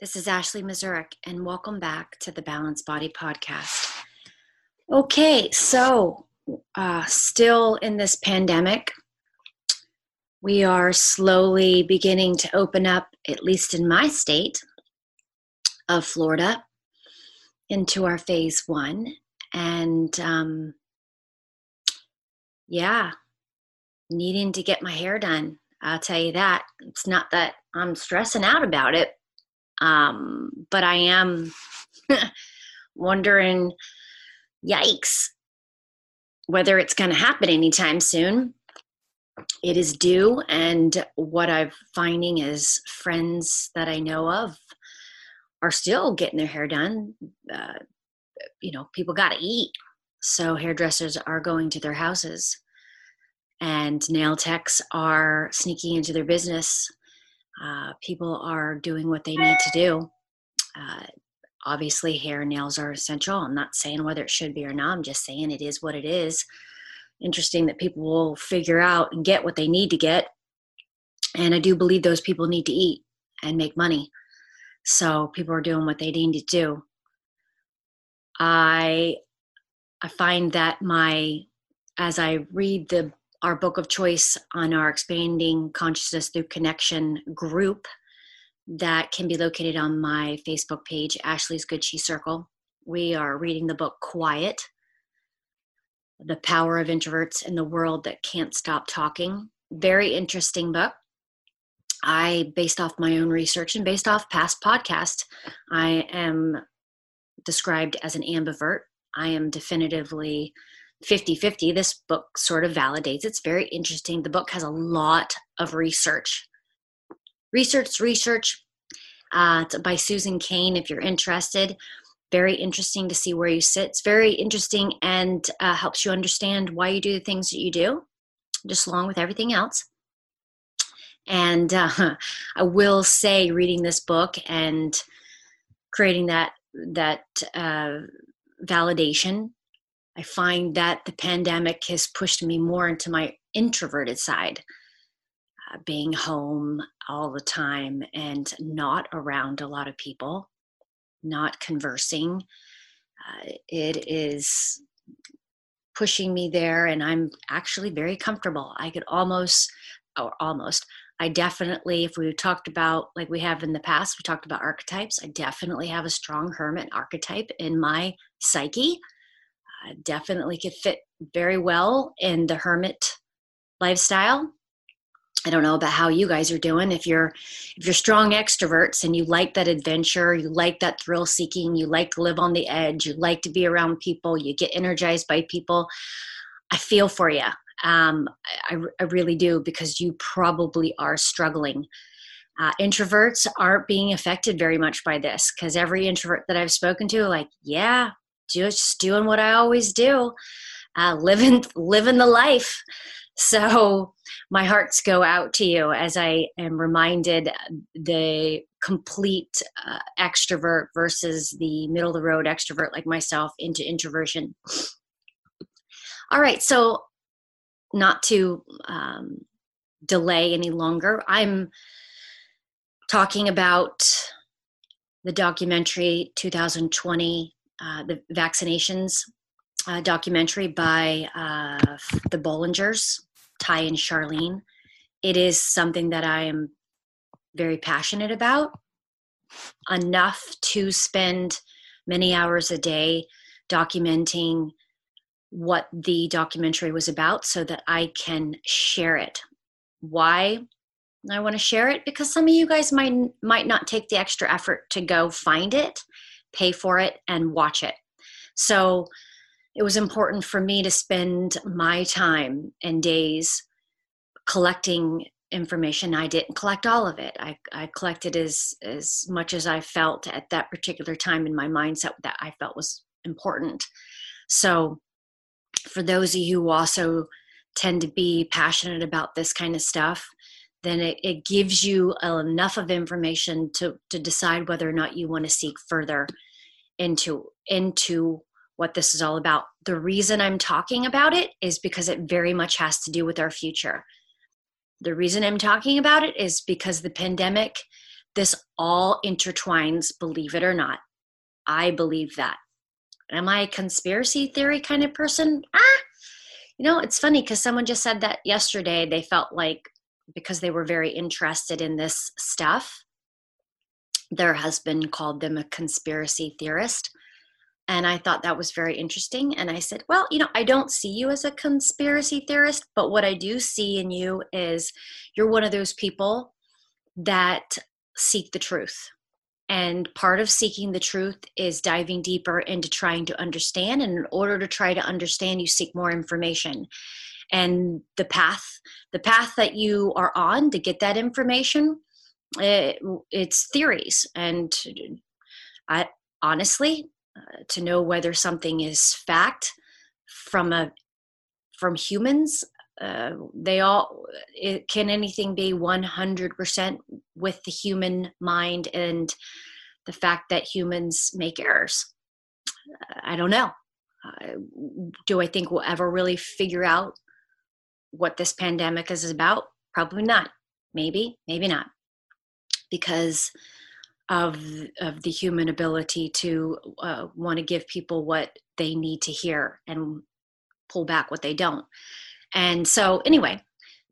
This is Ashley Mazurek, and welcome back to the Balanced Body Podcast. Okay, so uh, still in this pandemic, we are slowly beginning to open up, at least in my state of Florida, into our phase one. And um, yeah, needing to get my hair done. I'll tell you that. It's not that I'm stressing out about it, um, but I am wondering, yikes, whether it's going to happen anytime soon. It is due, and what I'm finding is friends that I know of are still getting their hair done. Uh, you know, people got to eat, so hairdressers are going to their houses, and nail techs are sneaking into their business uh, people are doing what they need to do. Uh, obviously, hair and nails are essential. I'm not saying whether it should be or not. I'm just saying it is what it is. Interesting that people will figure out and get what they need to get. And I do believe those people need to eat and make money. So people are doing what they need to do. I I find that my as I read the our book of choice on our expanding consciousness through connection group that can be located on my Facebook page, Ashley's Good Chi Circle. We are reading the book Quiet The Power of Introverts in the World That Can't Stop Talking. Very interesting book. I, based off my own research and based off past podcasts, I am described as an ambivert. I am definitively 50 50, this book sort of validates. It's very interesting. The book has a lot of research. Research, research. Uh, it's by Susan Cain, if you're interested. Very interesting to see where you sit. It's very interesting and uh, helps you understand why you do the things that you do, just along with everything else. And uh, I will say, reading this book and creating that that uh, validation I find that the pandemic has pushed me more into my introverted side, uh, being home all the time and not around a lot of people, not conversing. Uh, it is pushing me there, and I'm actually very comfortable. I could almost, or almost, I definitely, if we talked about, like we have in the past, we talked about archetypes, I definitely have a strong hermit archetype in my psyche definitely could fit very well in the hermit lifestyle. I don't know about how you guys are doing. If you're if you're strong extroverts and you like that adventure, you like that thrill seeking, you like to live on the edge, you like to be around people, you get energized by people. I feel for you. Um, I, I really do because you probably are struggling. Uh, introverts aren't being affected very much by this because every introvert that I've spoken to, like, yeah, just doing what I always do, uh, living living the life. So my hearts go out to you as I am reminded the complete uh, extrovert versus the middle of the road extrovert like myself into introversion. All right, so not to um, delay any longer, I'm talking about the documentary 2020 uh, the vaccinations uh, documentary by uh, the Bollingers, Ty and Charlene. It is something that I am very passionate about, enough to spend many hours a day documenting what the documentary was about so that I can share it. Why I want to share it because some of you guys might might not take the extra effort to go find it pay for it, and watch it. So it was important for me to spend my time and days collecting information. I didn't collect all of it. I, I collected as as much as I felt at that particular time in my mindset that I felt was important. So for those of you who also tend to be passionate about this kind of stuff, then it, it gives you enough of information to to decide whether or not you want to seek further into into what this is all about the reason i'm talking about it is because it very much has to do with our future the reason i'm talking about it is because the pandemic this all intertwines, believe it or not. I believe that. Am I a conspiracy theory kind of person? Ah, you know, it's funny because someone just said that yesterday. They felt like because they were very interested in this stuff, their husband called them a conspiracy theorist. And I thought that was very interesting. And I said, Well, you know, I don't see you as a conspiracy theorist, but what I do see in you is you're one of those people that seek the truth. And part of seeking the truth is diving deeper into trying to understand. And in order to try to understand, you seek more information. And the path, the path that you are on to get that information, it, it's theories. And I honestly, uh, to know whether something is fact from a from humans uh, they all it, can anything be 100% with the human mind and the fact that humans make errors i don't know uh, do i think we'll ever really figure out what this pandemic is about? Probably not. Maybe maybe not. Because of of the human ability to uh, want to give people what they need to hear and pull back what they don't. And so, anyway,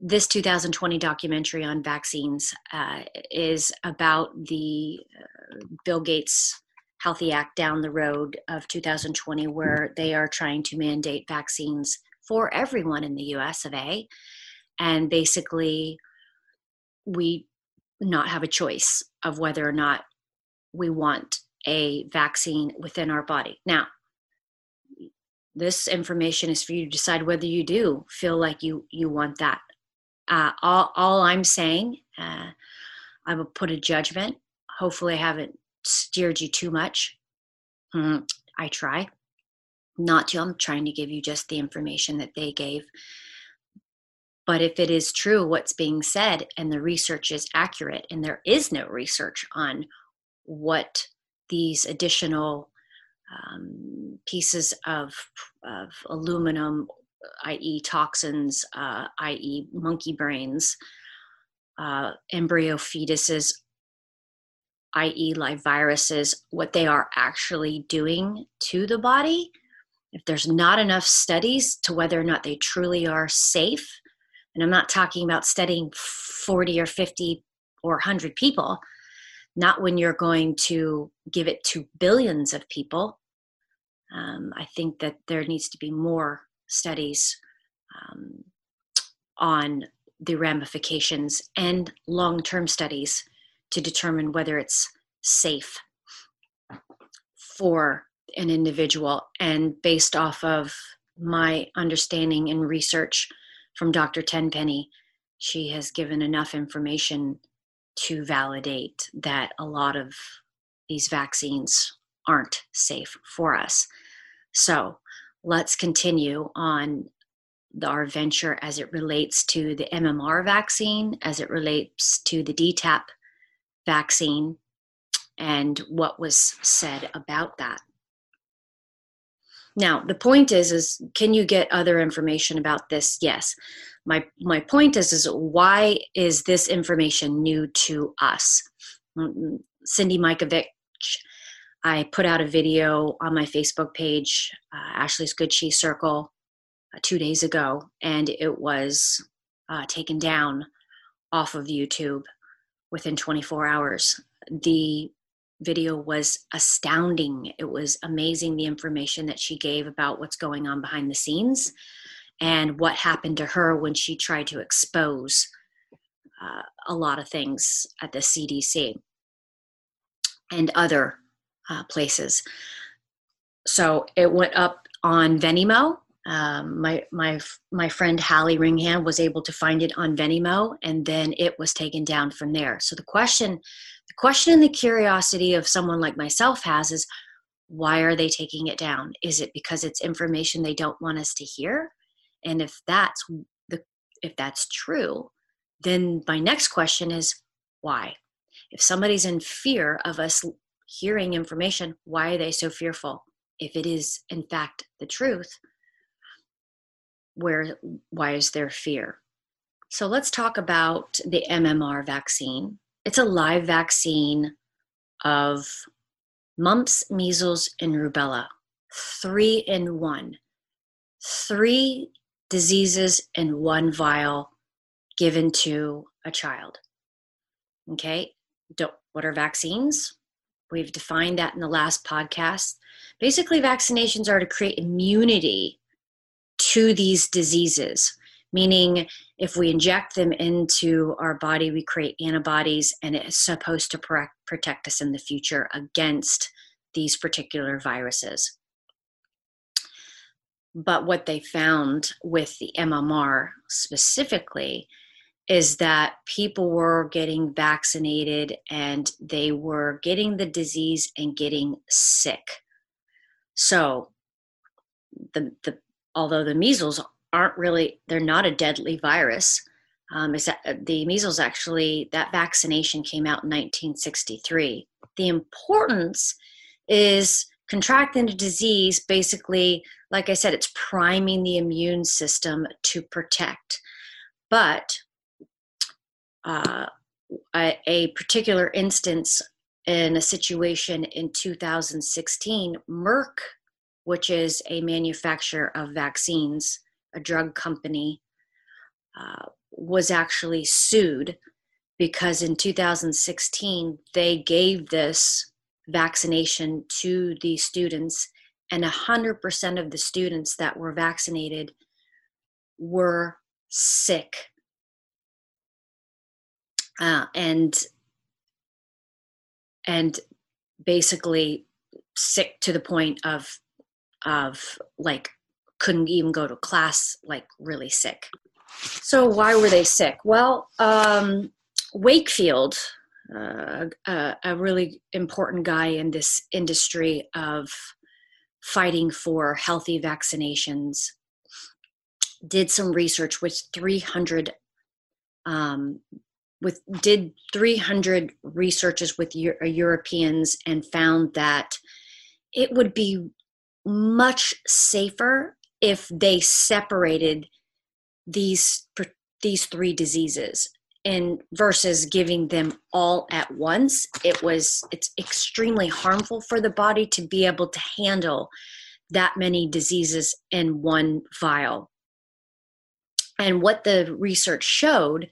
this 2020 documentary on vaccines uh, is about the uh, Bill Gates Healthy Act down the road of 2020, where they are trying to mandate vaccines for everyone in the US of A. And basically, we not have a choice of whether or not we want a vaccine within our body. Now, this information is for you to decide whether you do feel like you you want that uh, all, all i'm saying uh, i will put a judgment hopefully i haven't steered you too much mm, i try not to i'm trying to give you just the information that they gave but if it is true what's being said and the research is accurate and there is no research on what these additional um, pieces of, of aluminum, i.e., toxins, uh, i.e., monkey brains, uh, embryo fetuses, i.e., live viruses, what they are actually doing to the body. If there's not enough studies to whether or not they truly are safe, and I'm not talking about studying 40 or 50 or 100 people, not when you're going to give it to billions of people. Um, I think that there needs to be more studies um, on the ramifications and long term studies to determine whether it's safe for an individual. And based off of my understanding and research from Dr. Tenpenny, she has given enough information to validate that a lot of these vaccines aren't safe for us. So let's continue on our venture as it relates to the MMR vaccine, as it relates to the DTaP vaccine, and what was said about that. Now, the point is, is can you get other information about this? Yes. My my point is is why is this information new to us? Mm, cindy Mikovits, i put out a video on my facebook page uh, ashley's good cheese circle uh, two days ago and it was uh, taken down off of youtube within 24 hours. The video was astounding it was amazing the information that she gave about what's going on behind the scenes and what happened to her when she tried to expose uh, a lot of things at the CDC and other uh, places. So it went up on Venimo. Um, my my my friend Hallie Ringham was able to find it on Venimo, and then it was taken down from there. So the question, question the curiosity of someone like myself has is, why are they taking it down? Is it because it's information they don't want us to hear? and if that's the if that's true then my next question is why if somebody's in fear of us hearing information why are they so fearful if it is in fact the truth where why is there fear so let's talk about the mmr vaccine it's a live vaccine of mumps, measles, and rubella, three in one. Three diseases in one vial given to a child. Okay, Don't, what are vaccines? We've defined that in the last podcast. Basically, vaccinations are to create immunity to these diseases, meaning if we inject them into our body, we create antibodies, and it's supposed to protect us in the future against these particular viruses. But what they found with the MMR specifically is that people were getting vaccinated and they were getting the disease and getting sick. So, the, the although the measles aren't really they're not a deadly virus. Um, is that the measles actually that vaccination came out in 1963. The importance is contracting a disease basically like i said it's priming the immune system to protect but uh, a, a, particular instance in a situation in 2016 merck which is a manufacturer of vaccines a drug company uh, was actually sued because in 2016 they gave this vaccination to the students, and 100% of the students that were vaccinated were sick. Uh, and and basically sick to the point of of like couldn't even go to class like really sick. So why were they sick? Well um, wakefield uh, a, a really important guy in this industry of fighting for healthy vaccinations did some research with 300 um, with did 300 researches with Euro- europeans and found that it would be much safer if they separated these these three diseases and versus giving them all at once it was it's extremely harmful for the body to be able to handle that many diseases in one vial. And what the research showed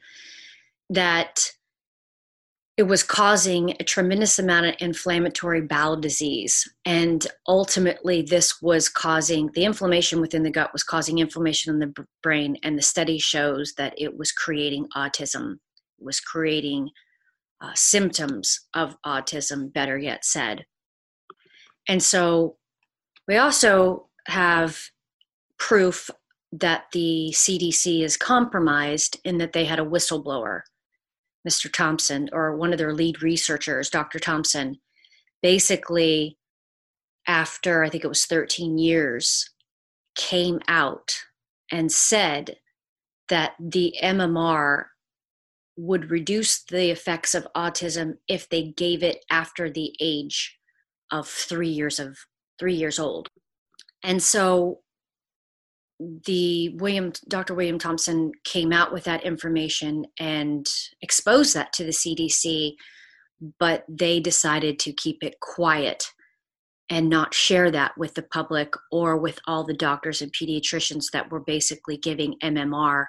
that it was causing a tremendous amount of inflammatory bowel disease. And ultimately this was causing the inflammation within the gut was causing inflammation in the brain. And the study shows that it was creating autism. Was creating uh, symptoms of autism, better yet said. And so we also have proof that the CDC is compromised in that they had a whistleblower, Mr. Thompson, or one of their lead researchers, Dr. Thompson, basically, after I think it was 13 years, came out and said that the MMR would reduce the effects of autism if they gave it after the age of three years of three years old and so the william dr william thompson came out with that information and exposed that to the cdc but they decided to keep it quiet and not share that with the public or with all the doctors and pediatricians that were basically giving mmr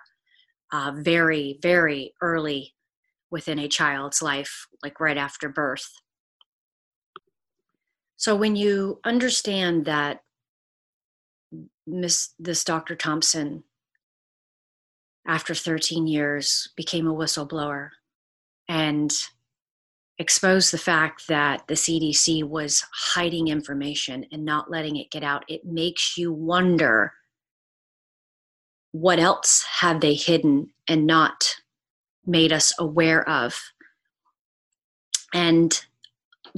uh, very, very early within a child's life, like right after birth. So when you understand that Miss this Dr. Thompson, after 13 years, became a whistleblower and exposed the fact that the CDC was hiding information and not letting it get out, it makes you wonder what else have they hidden and not made us aware of and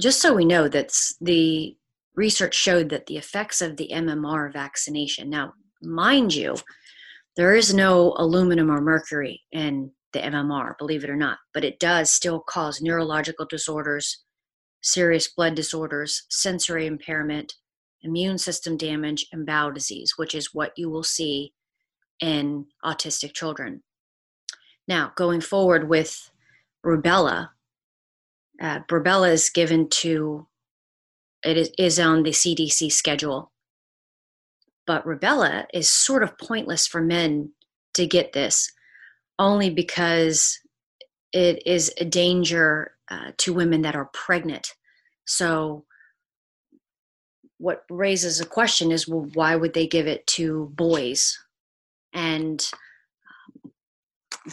just so we know that the research showed that the effects of the mmr vaccination now mind you there is no aluminum or mercury in the mmr believe it or not but it does still cause neurological disorders serious blood disorders sensory impairment immune system damage and bowel disease which is what you will see in autistic children. Now, going forward with rubella, uh, Rubella is given to, it is, is on the CDC schedule. But rubella is sort of pointless for men to get this, only because it is a danger uh, to women that are pregnant. So, what raises a question is well, why would they give it to boys? And,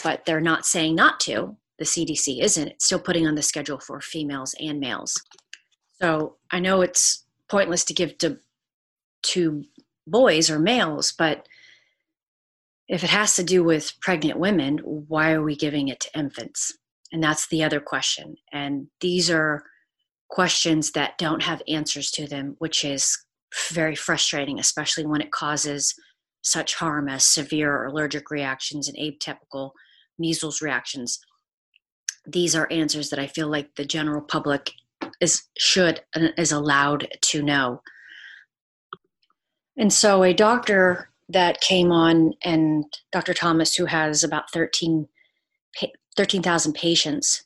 but they're not saying not to. The CDC isn't. It's still putting on the schedule for females and males. So, I know it's pointless to give to to boys or males, but if it has to do with pregnant women, why are we giving it to infants? And that's the other question. And these are questions that don't have answers to them, which is very frustrating, especially when it causes such harm as severe allergic reactions and atypical measles reactions. These are answers that I feel like the general public is should and is allowed to know. And so a doctor that came on and Dr. Thomas who has about 13 13,000 patients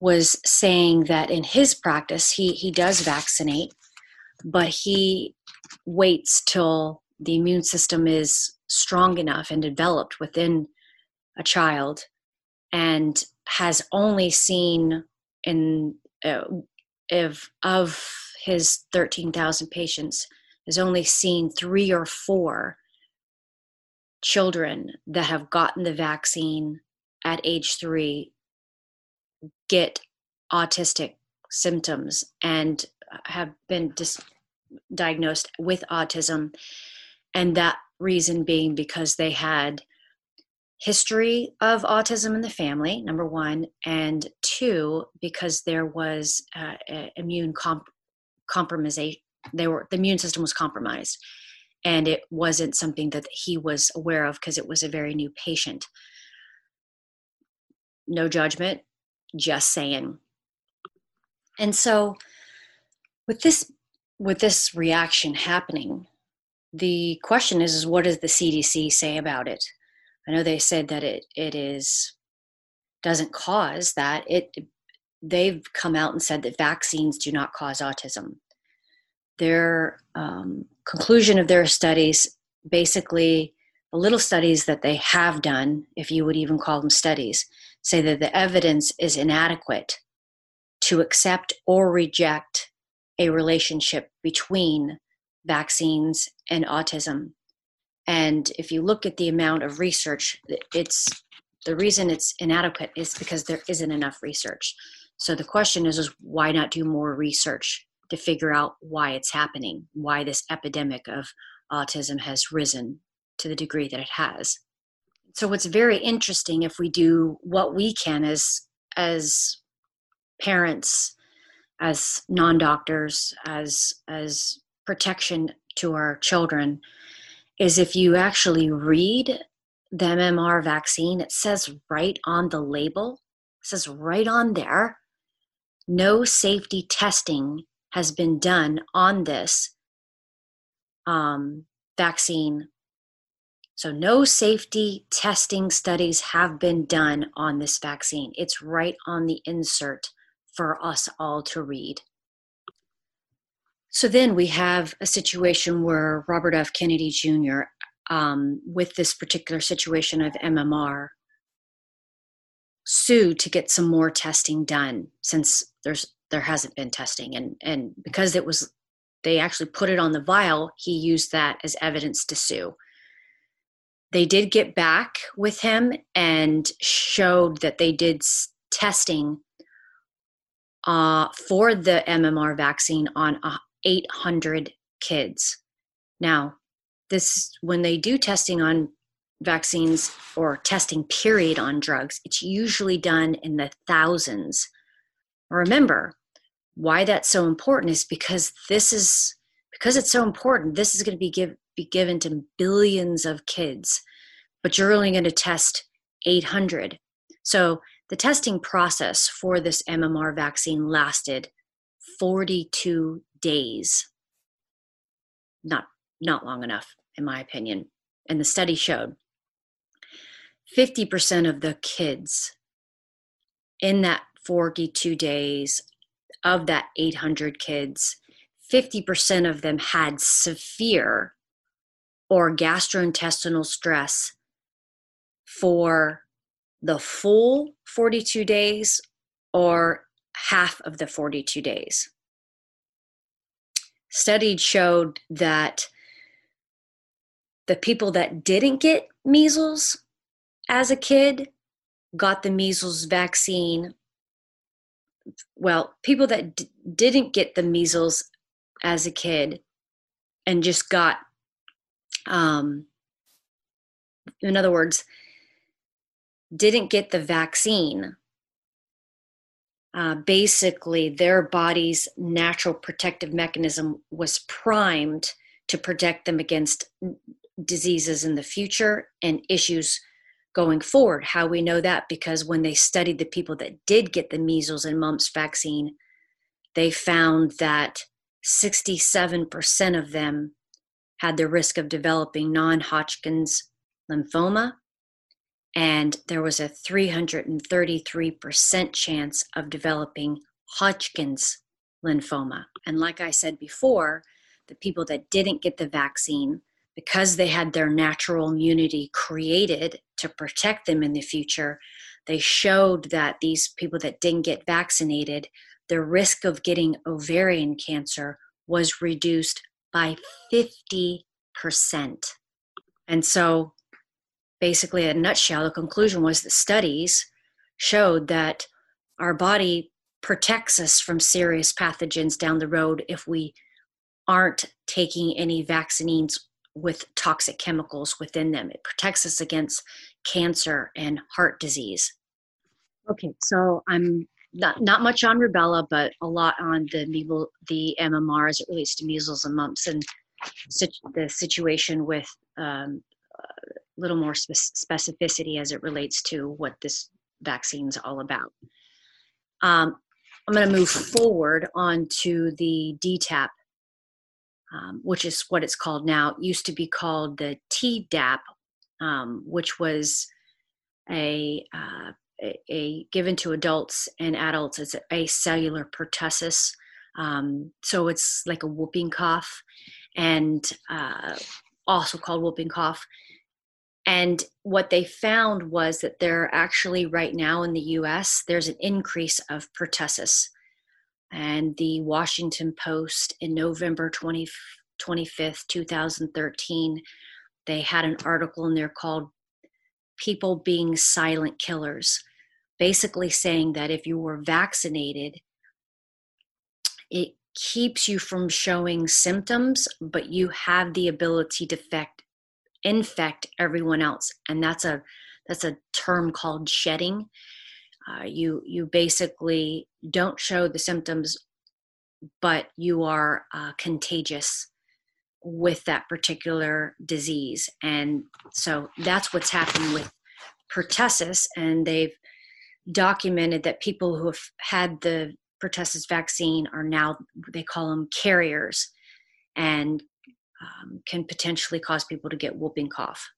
was saying that in his practice he he does vaccinate but he waits till the immune system is strong enough and developed within a child and has only seen in uh, if of his 13,000 patients has only seen 3 or 4 children that have gotten the vaccine at age 3 get autistic symptoms and have been dis- diagnosed with autism. And that reason being because they had history of autism in the family number one and two because there was uh, immune comp- compromisation they were the immune system was compromised and it wasn't something that he was aware of because it was a very new patient no judgment just saying. And so with this with this reaction happening, the question is, is what does the CDC say about it? I know they said that it it is doesn't cause that. It they've come out and said that vaccines do not cause autism. Their um, conclusion of their studies, basically, the little studies that they have done, if you would even call them studies, say that the evidence is inadequate to accept or reject a relationship between vaccines and autism. And if you look at the amount of research, it's the reason it's inadequate is because there isn't enough research. So the question is, is why not do more research to figure out why it's happening, why this epidemic of autism has risen to the degree that it has so what's very interesting if we do what we can as as parents as non-doctors as as protection to our children is if you actually read the mmr vaccine it says right on the label says right on there no safety testing has been done on this um, vaccine so, no safety testing studies have been done on this vaccine. It's right on the insert for us all to read. So, then we have a situation where Robert F. Kennedy Jr., um, with this particular situation of MMR, sued to get some more testing done since there's there hasn't been testing and and because it was they actually put it on the vial he used that as evidence to sue they did get back with him and showed that they did testing uh, for the MMR vaccine on 800 kids. Now, this when they do testing on vaccines or testing period on drugs, it's usually done in the thousands. Remember, why that's so important is because this is because it's so important. This is going to be give, be given to billions of kids, but you're only going to test 800. So the testing process for this MMR vaccine lasted 42 days. Not not long enough in my opinion. And the study showed 50% of the kids in that 42 days, of that 800 kids, 50% of them had severe or gastrointestinal stress for the full 42 days or half of the 42 days. Studies showed that the people that didn't get measles as a kid got the measles vaccine. Well, people that d- didn't get the measles as a kid and just got, um, in other words, didn't get the vaccine, uh, basically their body's natural protective mechanism was primed to protect them against diseases in the future and issues going forward. How we know that? Because when they studied the people that did get the measles and mumps vaccine, they found that 67% of them had the risk of developing non Hodgkin's lymphoma, and there was a 333% chance of developing Hodgkin's lymphoma. And like I said before, the people that didn't get the vaccine, because they had their natural immunity created to protect them in the future, they showed that these people that didn't get vaccinated, the risk of getting ovarian cancer was reduced by 50%. And so basically, a nutshell, the conclusion was that studies showed that our body protects us from serious pathogens down the road if we aren't taking any vaccines with toxic chemicals within them. It protects us against cancer and heart disease. Okay, so I'm not not much on rubella, but a lot on the the MMR as it relates to measles and mumps and the situation with um, little more specificity as it relates to what this vaccine is all about. Um, I'm going to move forward onto the DTaP, um, which is what it's called now. It used to be called the Tdap, um, which was a, uh, a, a, given to adults and adults as acellular pertussis. Um, so it's like a whooping cough, and uh, also called whooping cough. And what they found was that there actually, right now in the US, there's an increase of pertussis. And the Washington Post in November 20, 25th, 2013, they had an article in there called People Being Silent Killers, basically saying that if you were vaccinated, it keeps you from showing symptoms, but you have the ability to affect infect everyone else. And that's a that's a term called shedding. Uh, you you basically don't show the symptoms but you are uh, contagious with that particular disease. And so that's what's happening with pertussis. And they've documented that people who have had the pertussis vaccine are now they call them carriers. And um, can potentially cause people to get whooping cough.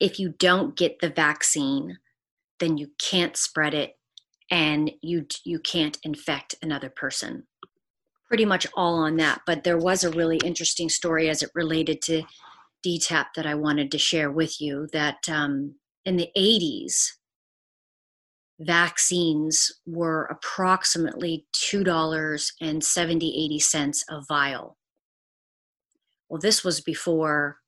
If you don't get the vaccine, then you can't spread it and you you can't infect another person. Pretty much all on that, but there was a really interesting story as it related to DTaP that I wanted to share with you. That um, in the 80s, vaccines were approximately $2.70, 80 cents a vial. Well, this was before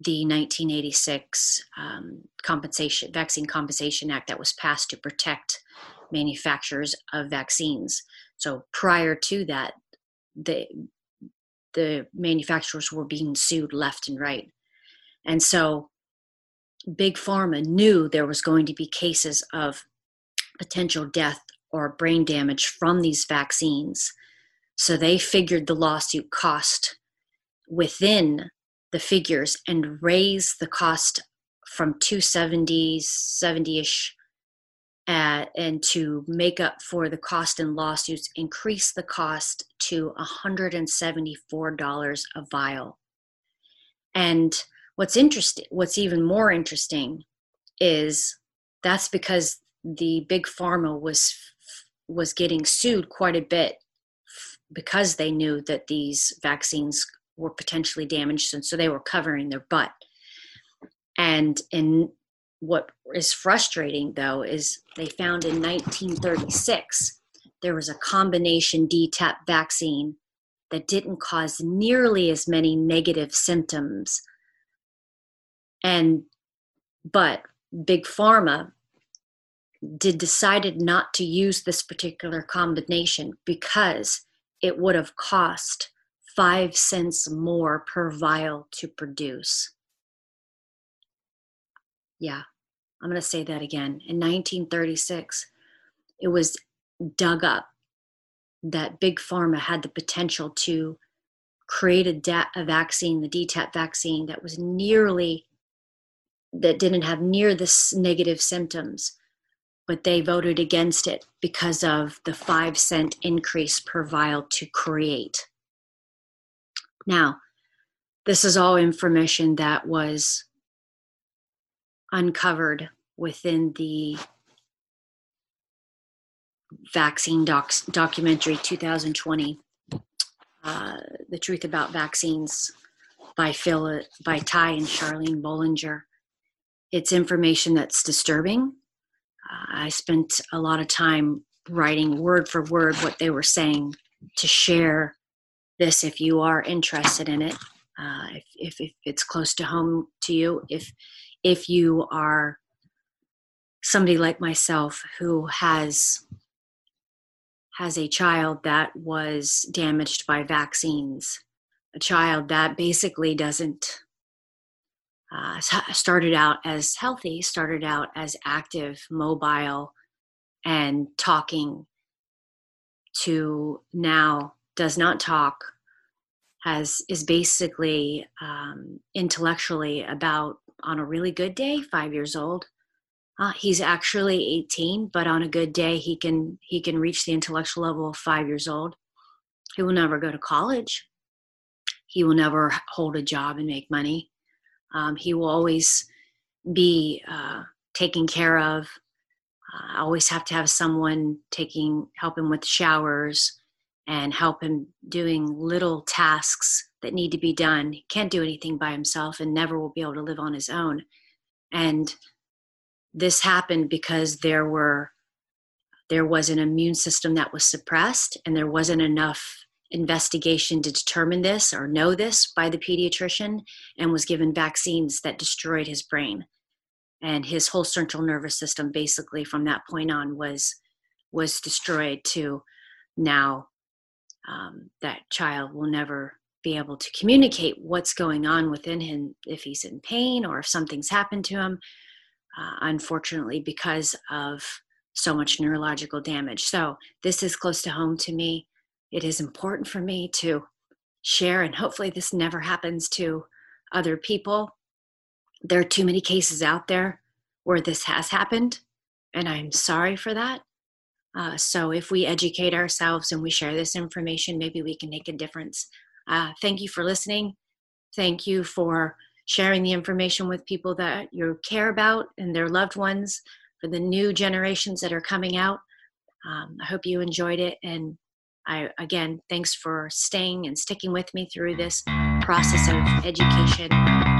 the 1986 um, compensation vaccine compensation act that was passed to protect manufacturers of vaccines so prior to that the the manufacturers were being sued left and right and so big pharma knew there was going to be cases of potential death or brain damage from these vaccines. So they figured the lawsuit cost within the figures and raise the cost from 270 70ish uh, and to make up for the cost in lawsuits increase the cost to $174 a vial and what's interesting what's even more interesting is that's because the big pharma was was getting sued quite a bit because they knew that these vaccines were potentially damaged and so they were covering their butt. And in what is frustrating though is they found in 1936 there was a combination DTaP vaccine that didn't cause nearly as many negative symptoms. And but big pharma did decided not to use this particular combination because it would have cost five cents more per vial to produce. Yeah, I'm going to say that again. In 1936, it was dug up that Big Pharma had the potential to create a, da- a vaccine, the DTaP vaccine, that was nearly, that didn't have near this negative symptoms but they voted against it because of the five cent increase per vial to create. Now, this is all information that was uncovered within the vaccine docs, documentary 2020 uh, the truth about vaccines by phil by ty and charlene bollinger it's information that's disturbing I spent a lot of time writing word for word what they were saying to share this if you are interested in it. Uh, if, if, if it's close to home to you, if if you are somebody like myself who has has a child that was damaged by vaccines, a child that basically doesn't uh, started out as healthy, started out as active, mobile, and talking, to now does not talk, has is basically um, intellectually about on a really good day, five years old. Uh, he's actually 18, but on a good day, he can he can reach the intellectual level of five years old. He will never go to college. He will never hold a job and make money um, he will always be uh, taken care of. Uh, I always have to have someone taking help him with showers and help him doing little tasks that need to be done. He can't do anything by himself and never will be able to live on his own. And this happened because there were there was an immune system that was suppressed and there wasn't enough investigation to determine this or know this by the pediatrician and was given vaccines that destroyed his brain. And his whole central nervous system basically from that point on was was destroyed to now um, that child will never be able to communicate what's going on within him if he's in pain or if something's happened to him uh, unfortunately because of so much neurological damage. So this is close to home to me it is important for me to share, and hopefully, this never happens to other people. There are too many cases out there where this has happened, and I'm sorry for that. Uh, so, if we educate ourselves and we share this information, maybe we can make a difference. Uh, thank you for listening. Thank you for sharing the information with people that you care about and their loved ones for the new generations that are coming out. Um, I hope you enjoyed it and I, again, thanks for staying and sticking with me through this process of education